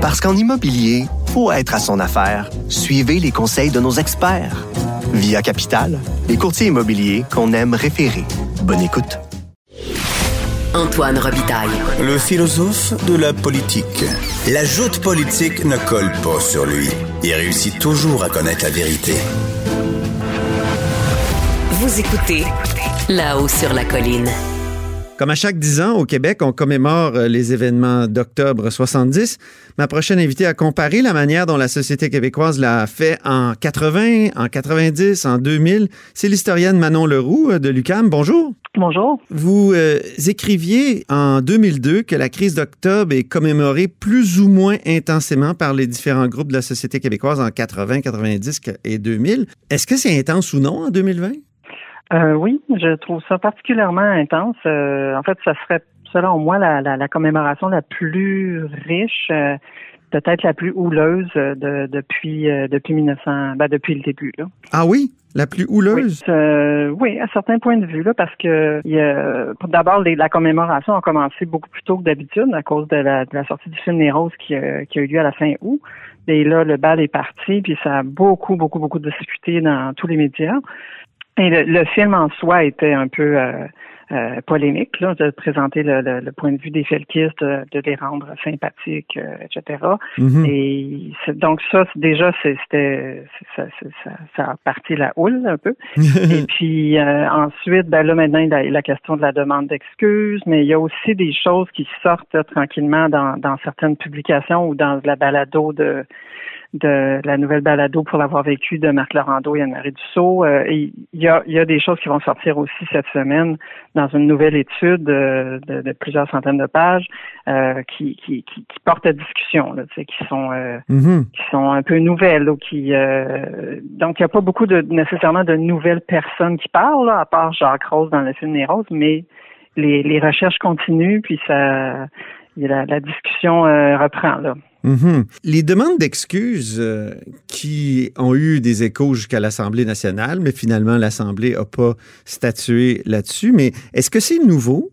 Parce qu'en immobilier, faut être à son affaire. Suivez les conseils de nos experts. Via Capital, les courtiers immobiliers qu'on aime référer. Bonne écoute. Antoine Robitaille. Le philosophe de la politique. La joute politique ne colle pas sur lui. Il réussit toujours à connaître la vérité. Vous écoutez là-haut sur la colline. Comme à chaque 10 ans, au Québec, on commémore euh, les événements d'octobre 70. Ma prochaine invitée a comparé la manière dont la société québécoise l'a fait en 80, en 90, en 2000. C'est l'historienne Manon Leroux euh, de l'UCAM. Bonjour. Bonjour. Vous euh, écriviez en 2002 que la crise d'octobre est commémorée plus ou moins intensément par les différents groupes de la société québécoise en 80, 90 et 2000. Est-ce que c'est intense ou non en 2020? Euh, oui, je trouve ça particulièrement intense. Euh, en fait, ça serait, selon moi, la, la, commémoration la plus riche, euh, peut-être la plus houleuse de, depuis depuis 1900, ben, depuis le début. Là. Ah oui, la plus houleuse? Oui, oui, à certains points de vue là, parce que d'abord la commémoration a commencé beaucoup plus tôt que d'habitude à cause de la, de la sortie du film Les Roses qui, qui a eu lieu à la fin août. Et là, le bal est parti, puis ça a beaucoup, beaucoup, beaucoup discuté dans tous les médias. Le, film en soi était un peu euh, euh, polémique, là, de présenter le, point de vue des felkistes, de, les rendre sympathiques, euh, etc. Et donc ça, déjà, c'était ça, ça, ça, a parti la houle un peu. Et puis ensuite, ben là maintenant, il y a la question de la demande d'excuses, mais il y a aussi des choses qui sortent tranquillement dans, dans certaines publications ou dans la balado de de la nouvelle balado pour l'avoir vécu de Marc Laurando et Anne-Marie Dussault. Euh, il y a, y a des choses qui vont sortir aussi cette semaine dans une nouvelle étude de, de, plusieurs centaines de pages euh, qui, qui, qui, qui portent à discussion, là, qui sont euh, mm-hmm. qui sont un peu nouvelles. Ou qui, donc, il n'y a pas beaucoup de nécessairement de nouvelles personnes qui parlent, là, à part Jacques Rose dans le film Les Roses, mais les, les recherches continuent, puis ça la, la discussion reprend. Là. Mhm. Les demandes d'excuses euh, qui ont eu des échos jusqu'à l'Assemblée nationale, mais finalement l'Assemblée n'a pas statué là-dessus. Mais est-ce que c'est nouveau?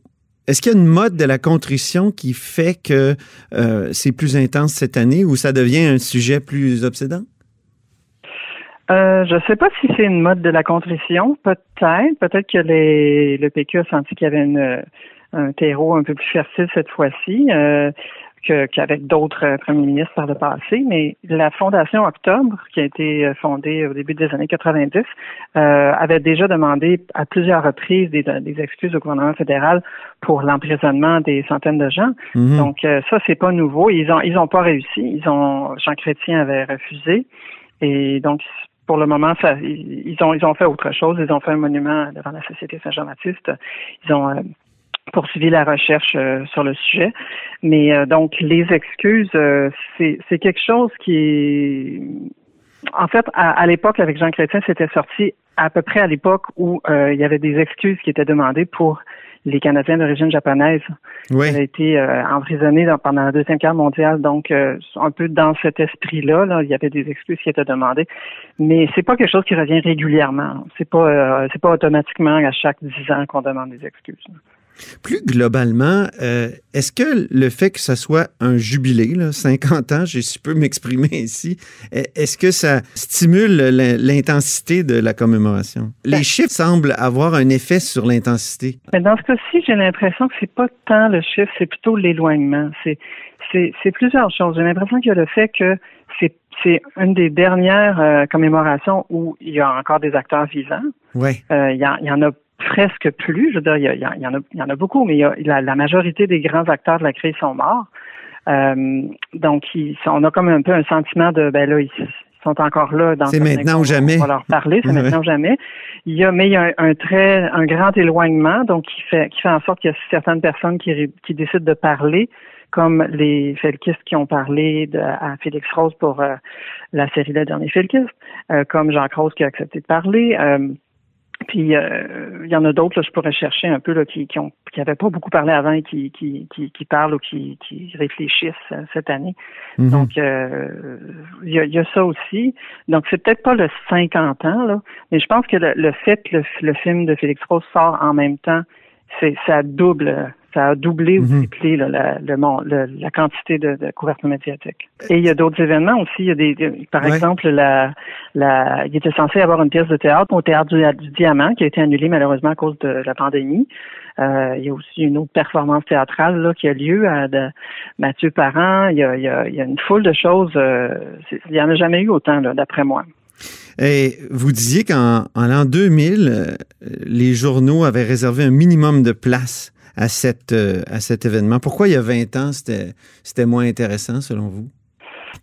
Est-ce qu'il y a une mode de la contrition qui fait que euh, c'est plus intense cette année ou ça devient un sujet plus obsédant? Euh, je ne sais pas si c'est une mode de la contrition. Peut-être. Peut-être que le PQ a senti qu'il y avait un terreau un peu plus fertile cette fois-ci qu'avec d'autres euh, premiers ministres par le passé, mais la Fondation Octobre, qui a été euh, fondée au début des années 90, euh, avait déjà demandé à plusieurs reprises des, excuses au gouvernement fédéral pour l'emprisonnement des centaines de gens. Mhm. Donc ça, c'est pas nouveau. Ils ont ils ont pas réussi. Ils ont Jean Chrétien avait refusé, et donc pour le moment, ça, ils ont ils ont fait autre chose. Ils ont fait un monument devant la Société Saint-Jean-Baptiste. Ils ont poursuivi la recherche euh, sur le sujet. Mais euh, donc, les excuses, euh, c'est quelque chose qui est... En fait, à, l'époque, avec Jean Chrétien, c'était sorti à peu près à l'époque où il y avait des excuses qui étaient demandées pour les Canadiens d'origine japonaise. Oui. Ils avaient été emprisonnés pendant la Deuxième Guerre mondiale. Donc, un peu dans cet esprit-là, là, il y avait des excuses qui étaient demandées. Mais c'est pas quelque chose qui revient régulièrement. C'est pas, c'est pas automatiquement à chaque dix ans qu'on demande des excuses. Plus globalement, euh, est-ce que le fait que ça soit un jubilé, là, 50 ans, si je peux m'exprimer ici, est-ce que ça stimule l'intensité de la commémoration? Les ben chiffres semblent avoir un effet sur l'intensité. Dans ce cas-ci, j'ai l'impression que c'est pas tant le chiffre, c'est plutôt l'éloignement. C'est plusieurs choses. J'ai l'impression qu'il y a le fait que c'est c'est une des dernières euh, commémorations où il y a encore des acteurs vivants. Ouais. Euh, il, y il y en a presque plus. Je veux dire, il y, il y, en, a, il y en a beaucoup, mais la, la, majorité des grands acteurs de la crise sont morts. Euh, donc, ils, on a comme un peu un sentiment de, ben là, ils sont encore là. dans C'est maintenant ou jamais. On va leur parler, c'est maintenant ou jamais. Il y a, mais il y a un, très, un grand éloignement, donc qui fait, qui fait en sorte qu'il y a certaines personnes qui, qui décident de parler, comme les felkistes qui ont parlé de, à Félix Rose pour euh, la série Le Dernier Felkiste, euh, comme Jacques Rose qui a accepté de parler. Puis euh, il y en a d'autres, je pourrais chercher un peu là, qui qui ont qui avaient pas beaucoup parlé avant et qui qui qui, qui parlent ou qui, qui réfléchissent euh, cette année. Mhm. Donc euh, il y, a, y, a, ça aussi. Donc c'est peut-être pas le 50 ans là, mais je pense que le, fait que le, film de Félix Rose sort en même temps c'est ça double ça a doublé ou Mhm. triplé là, la, le, le- la quantité de, de couverture médiatique. Et il y a d'autres événements aussi. Il y a des, des- par Ouais. exemple, la, la, il était censé avoir une pièce de théâtre au théâtre du, du Diamant qui a été annulée malheureusement à cause de la pandémie. Euh, il y a aussi une autre performance théâtrale là, qui a lieu à de Mathieu Parent. Il y a, il y a, il y a une foule de choses. euh, il y en a jamais eu autant d'après moi. Et vous disiez qu'en en l'an 2000, euh, les journaux avaient réservé un minimum de place à, cette, euh, à cet événement. Pourquoi il y a 20 ans, c'était moins intéressant selon vous?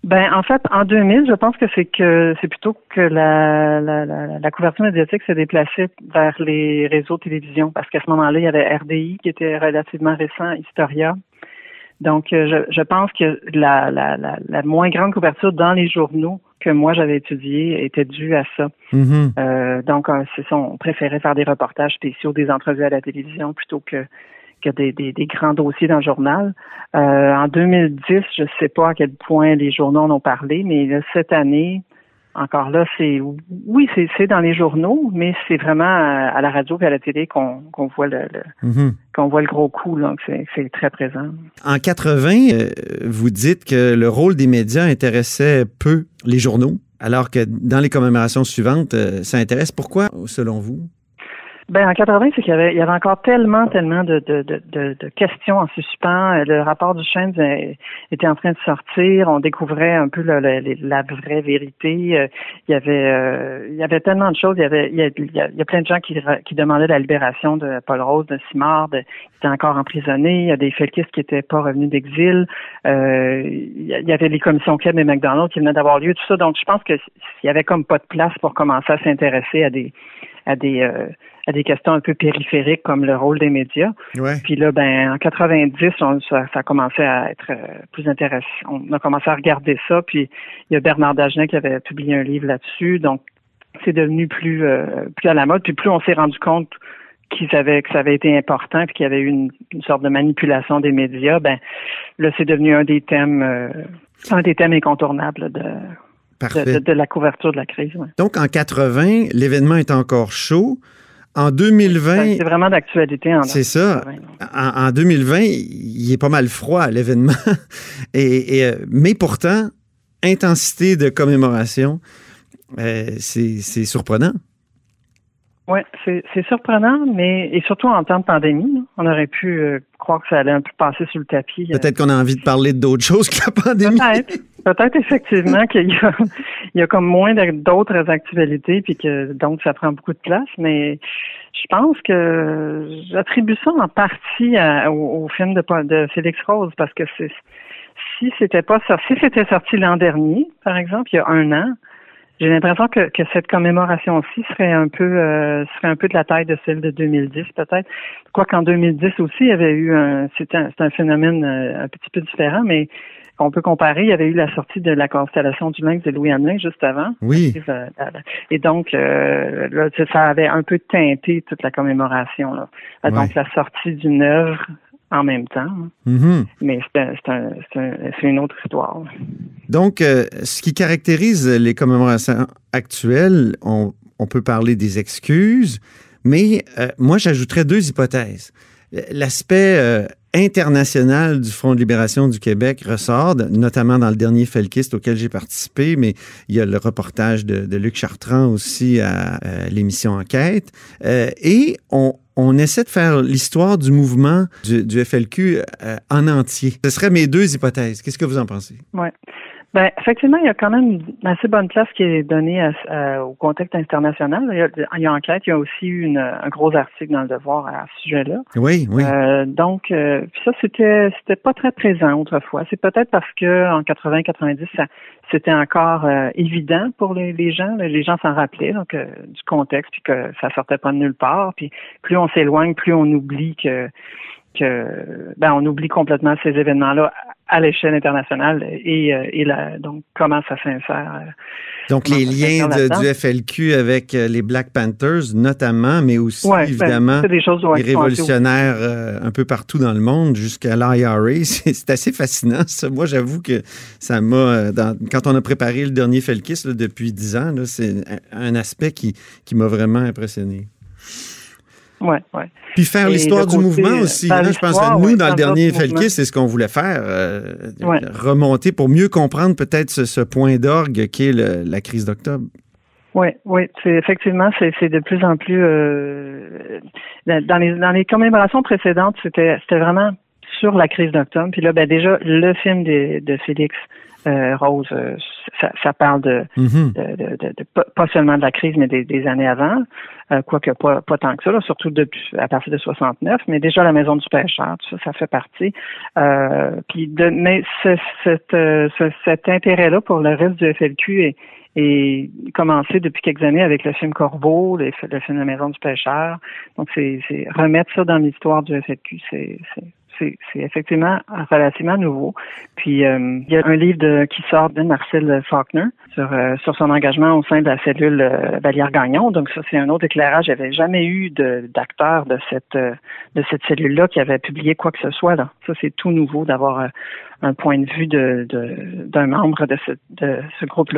Ben, en fait, en 2000, je pense que c'est que c'est plutôt que la, la, la, la couverture médiatique s'est déplacée vers les réseaux de télévision parce qu'à ce moment-là, il y avait RDI qui était relativement récent, Historia. Donc, euh, je, je pense que la, la, la moins grande couverture dans les journaux que moi j'avais étudié était due à ça. Mhm. Euh, donc, euh, c'est ça, on préférait faire des reportages spéciaux, des entrevues à la télévision plutôt que que des, des, des grands dossiers dans le journal. Euh, en 2010, je ne sais pas à quel point les journaux en ont parlé, mais là, cette année, encore là, c'est oui, c'est dans les journaux, mais c'est vraiment à, à la radio et à la télé qu'on qu'on voit le, le- Mhm. qu'on voit le gros coup, c'est c'est très présent. En 80, euh, vous dites que le rôle des médias intéressait peu les journaux, alors que dans les commémorations suivantes, euh, ça intéresse. Pourquoi, selon vous? Ben en 80, c'est qu'il y avait, il y avait encore tellement, tellement de, de, de, de, questions en suspens. Le rapport du Chêne euh, était en train de sortir. On découvrait un peu la, la, vraie vérité. Euh, Il y avait, euh, il y avait tellement de choses. Il y avait, il y a, plein de gens qui, qui demandaient la libération de Paul Rose, de Simard, qui était encore emprisonné. Il y a des felkistes qui n'étaient pas revenus d'exil. Euh, il y avait les commissions Keb et McDonald qui venaient d'avoir lieu, tout ça. Donc, je pense que s'il y avait comme pas de place pour commencer à s'intéresser à des, à des, euh, à des questions un peu périphériques comme le rôle des médias. Ouais. Puis là, ben en 90, on, ça, ça a commencé à être euh, plus intéressant. On a commencé à regarder ça. Puis il y a Bernard Dagenet qui avait publié un livre là-dessus. Donc c'est devenu plus euh, plus à la mode. Puis plus on s'est rendu compte qu'ils avaient que ça avait été important puis qu'il y avait eu une, une sorte de manipulation des médias, ben là c'est devenu un des thèmes euh, un des thèmes incontournables de, de, de- de la couverture de la crise. ouais. Donc, en 80, l'événement est encore chaud. En 2020, Ben, C'est vraiment d'actualité en c'est ça. En, en 2020, il est pas mal froid, l'événement. Et, et, euh, mais pourtant, intensité de commémoration, euh, c'est surprenant. Oui, c'est surprenant, mais et surtout en temps de pandémie, on aurait pu euh, croire que ça allait un peu passer sous le tapis. Peut-être qu'on a envie de parler d'autres choses que la pandémie. Peut-être. Peut-être effectivement qu'il y a, y a comme moins d'autres actualités, puis que donc ça prend beaucoup de place, mais je pense que j'attribue ça en partie au, film de, de Félix Rose, parce que si c'était pas ça, si c'était sorti l'an dernier, par exemple, il y a un an, j'ai l'impression que, cette commémoration-ci serait un peu euh, serait un peu de la taille de celle de 2010 peut-être. Quoi qu'en 2010 aussi, il y avait eu un c'était un, un phénomène euh, un petit peu différent, mais on peut comparer. Il y avait eu la sortie de la constellation du lynx de Louis Hamelin juste avant. Oui. Euh, Et donc, euh, là, ça avait un peu teinté toute la commémoration. Là. Euh, Donc, Ouais. la sortie d'une œuvre en même temps. Mhm. Mais c'est un- c'est un- c'est un- c'est une autre histoire. Donc, euh, ce qui caractérise les commémorations actuelles, on, on peut parler des excuses, mais euh, moi, j'ajouterais deux hypothèses. L'aspect euh, international du Front de libération du Québec ressort, notamment dans le dernier Felkist auquel j'ai participé, mais il y a le reportage de, Luc Chartrand aussi à, l'émission Enquête. Euh, et on, essaie de faire l'histoire du mouvement du, FLQ euh, en entier. Ce seraient mes deux hypothèses. Qu'est-ce que vous en pensez? Ouais. Ben, effectivement, il y a quand même une assez bonne place qui est donnée à- à- au contexte international. Il y, a, il y a enquête, il y a aussi eu une- un gros article dans le Devoir à ce sujet-là. Oui, oui. Euh, donc, euh, ça, c'était c'était pas très présent autrefois. C'est peut-être parce que en 80-90, ça c'était encore euh, évident pour les, les gens. Les gens s'en rappelaient donc, euh, du contexte, puis que ça sortait pas de nulle part. Puis plus on s'éloigne, plus on oublie que que ben on oublie complètement ces événements-là à l'échelle internationale et, euh, et la, donc comment ça s'insère. euh, Donc, les liens de- du FLQ avec euh, les Black Panthers, notamment, mais aussi, Ouais, ben, évidemment, des choses ouais, les révolutionnaires euh, un peu partout dans le monde, jusqu'à l'IRA. C'est assez fascinant, ça. Moi, j'avoue que ça m'a... Quand on a préparé le dernier Felkis là, depuis dix ans, c'est un, un aspect qui, qui m'a vraiment impressionné. Ouais, ouais. Puis faire l'histoire du côté, mouvement aussi. hein. je pense que nous, dans le dernier Felkis, c'est ce qu'on voulait faire. euh, Ouais. Remonter pour mieux comprendre peut-être ce, ce point d'orgue qu'est le- la crise d'octobre. Oui, oui, c'est effectivement, c'est c'est de plus en plus euh, dans les dans les commémorations précédentes, c'était c'était vraiment sur la crise d'octobre. Puis là, ben déjà, le film de, de Félix euh, Rose, euh, ça, ça parle de, Mhm. de, de- de- de- pas, seulement de la crise, mais des, des années avant, euh, quoique pas, pas tant que ça, là, surtout depuis, à partir de 69, mais déjà la maison du pêcheur, tout ça, ça fait partie. Euh, puis de, mais ce, cette, euh, ce- cet intérêt-là pour le reste du FLQ est, est commencé depuis quelques années avec le film Corbeau, le, le film La maison du pêcheur. Donc c'est c'est remettre ça dans l'histoire du FLQ, c'est c'est- effectivement relativement nouveau. Puis euh, il y a un livre de, qui sort de Marcel Faulkner sur euh, sur son engagement au sein de la cellule euh, Vallière Gagnon. Donc ça c'est un autre éclairage. J'avais jamais eu d'acteur de cette euh, de cette cellule là qui avait publié quoi que ce soit là. Ça c'est tout nouveau d'avoir euh, un point de vue de de- d'un membre de ce de ce groupe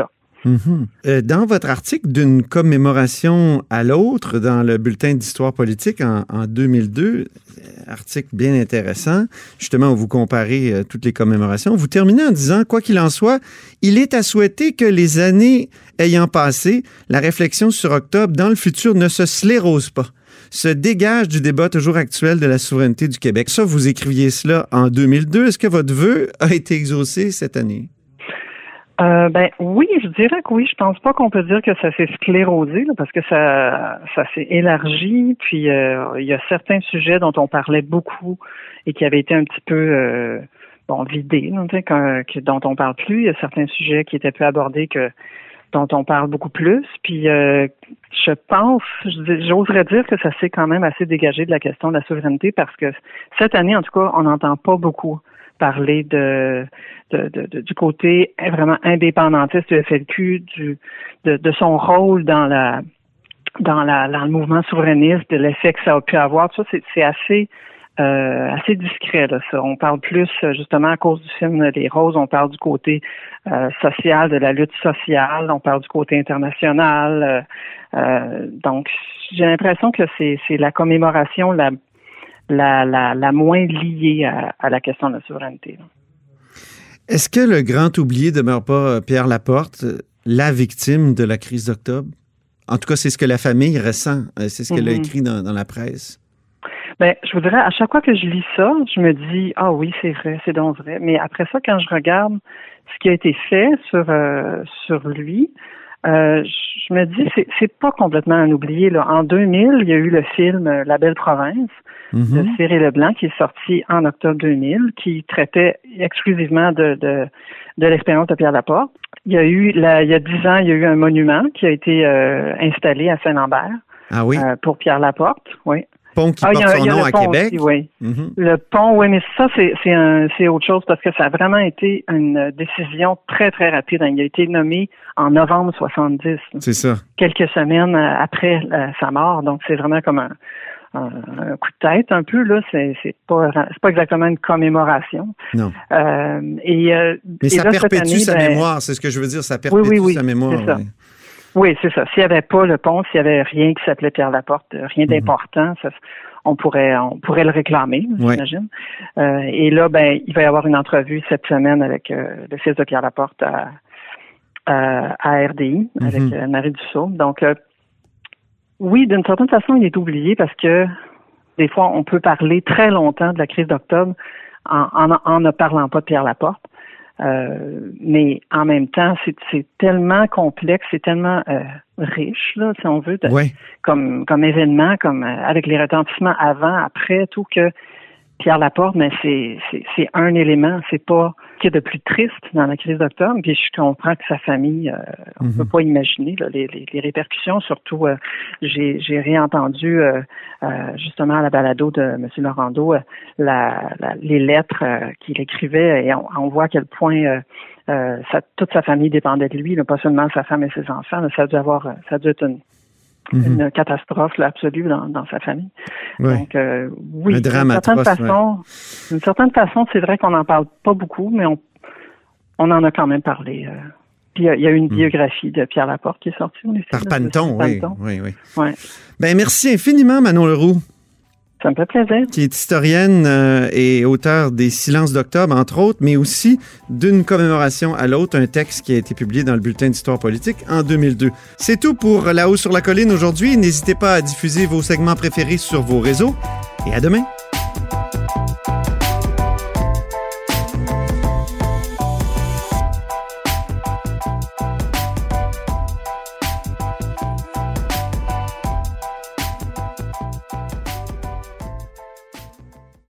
Euh, dans votre article d'une commémoration à l'autre, dans le bulletin d'histoire politique en, en 2002, euh, article bien intéressant, justement où vous comparez euh, toutes les commémorations, vous terminez en disant, quoi qu'il en soit, il est à souhaiter que les années ayant passé, la réflexion sur octobre dans le futur ne se sclérose pas se dégage du débat toujours actuel de la souveraineté du Québec. Ça, vous écriviez cela en 2002. Est-ce que votre vœu a été exaucé cette année? Euh, ben oui, je dirais que oui. Je pense pas qu'on peut dire que ça s'est sclérosé là, parce que ça ça s'est élargi. Puis euh, il y a certains sujets dont on parlait beaucoup et qui avaient été un petit peu euh, bon vidés, que- dont on parle plus. Il y a certains sujets qui étaient plus abordés que dont on parle beaucoup plus. Puis euh, je pense, j'oserais dire que ça s'est quand même assez dégagé de la question de la souveraineté parce que cette année, en tout cas, on n'entend pas beaucoup parler de, de, de- du côté vraiment indépendantiste du FLQ, du, de, de son rôle dans la dans la dans le mouvement souverainiste, de l'effet que ça a pu avoir. Ça, c'est, c'est assez euh, assez discret. Là, ça. On parle plus euh, justement à cause du film Les Roses, on parle du côté euh, social, de la lutte sociale, on parle du côté international. euh, euh, donc, j'ai l'impression que c'est, c'est la commémoration la la, la, la moins liée à, à la question de la souveraineté. Est-ce que le grand oublié demeure pas euh, Pierre Laporte, euh, la victime de la crise d'octobre? En tout cas, c'est ce que la famille ressent. Euh, C'est ce qu'elle a Mhm. écrit dans, dans la presse. Ben, je voudrais, à chaque fois que je lis ça, je me dis, ah oui, c'est vrai, c'est donc vrai. Mais après ça, quand je regarde ce qui a été fait sur euh, sur lui, euh, je me dis, c'est c'est pas complètement un oublié. Là. En 2000, il y a eu le film euh, La Belle Province de Mhm. Cyril Leblanc qui est sorti en octobre 2000, qui traitait exclusivement de, de, de l'expérience de Pierre Laporte. Il y a eu, la, il y a dix ans, il y a eu un monument qui a été euh, installé à Saint-Lambert Ah oui, euh, pour Pierre Laporte. Oui. Pont qui Ah, a- porte son nom à Québec. aussi, oui. Mhm. Le pont, oui, mais ça, c'est autre chose parce que ça a vraiment été une décision très, très rapide. Il a été nommé en novembre 70, C'est ça. quelques semaines euh, après euh, sa mort. Donc, c'est vraiment comme un, coup de tête un peu, là. C'est c'est pas c'est pas exactement une commémoration. Non. Euh, et, euh, Mais et ça là, perpétue année, sa ben, mémoire, c'est ce que je veux dire. Ça perpétue oui, oui, sa mémoire. Oui. C'est ça. S'il n'y avait pas le pont, s'il n'y avait rien qui s'appelait Pierre Laporte, euh, Mhm. rien d'important, ça- on pourrait on pourrait le réclamer, j'imagine. Euh, et là, ben, il va y avoir une entrevue cette semaine avec euh, le fils de Pierre Laporte à, à, à RDI, Mhm. avec euh, Marie Dussault. Donc, oui, d'une certaine façon, il est oublié parce que des fois, on peut parler très longtemps de la crise d'octobre en, en, en ne parlant pas de Pierre Laporte. Euh, mais en même temps, c'est c'est tellement complexe, c'est tellement euh, riche, là, si on veut, de- Ouais. comme, comme événement, comme euh, avec les retentissements avant, après, tout que Pierre Laporte, mais c'est c'est c'est un élément, c'est pas ce qu'il y a de plus triste dans la crise d'octobre. Puis je comprends que sa famille, euh, on Mhm. peut pas imaginer là, les, les, les répercussions. Surtout, euh, j'ai j'ai réentendu euh, euh, justement à la balado de M. Laurando euh, la, la- les lettres euh, qu'il écrivait et on, on voit à quel point sa- toute sa famille dépendait de lui, là, pas seulement sa femme et ses enfants. là. ça a dû avoir, ça a dû être une, Mhm. une catastrophe là, absolue dans, dans sa famille. Ouais. Donc, euh, oui, d'une certaine certaine façon, c'est vrai qu'on n'en parle pas beaucoup, mais on, on en a quand même parlé. euh. Puis il y a- une biographie de Pierre Laporte qui est sortie. Par Panton, oui. Oui, oui. Ouais. Ben, merci infiniment, Manon Leroux. Ça me fait plaisir. Qui est historienne euh, et auteur des Silences d'octobre, entre autres, mais aussi d'une commémoration à l'autre, un texte qui a été publié dans le Bulletin d'histoire politique en 2002. C'est tout pour La Haut sur la colline aujourd'hui. N'hésitez pas à diffuser vos segments préférés sur vos réseaux et à demain.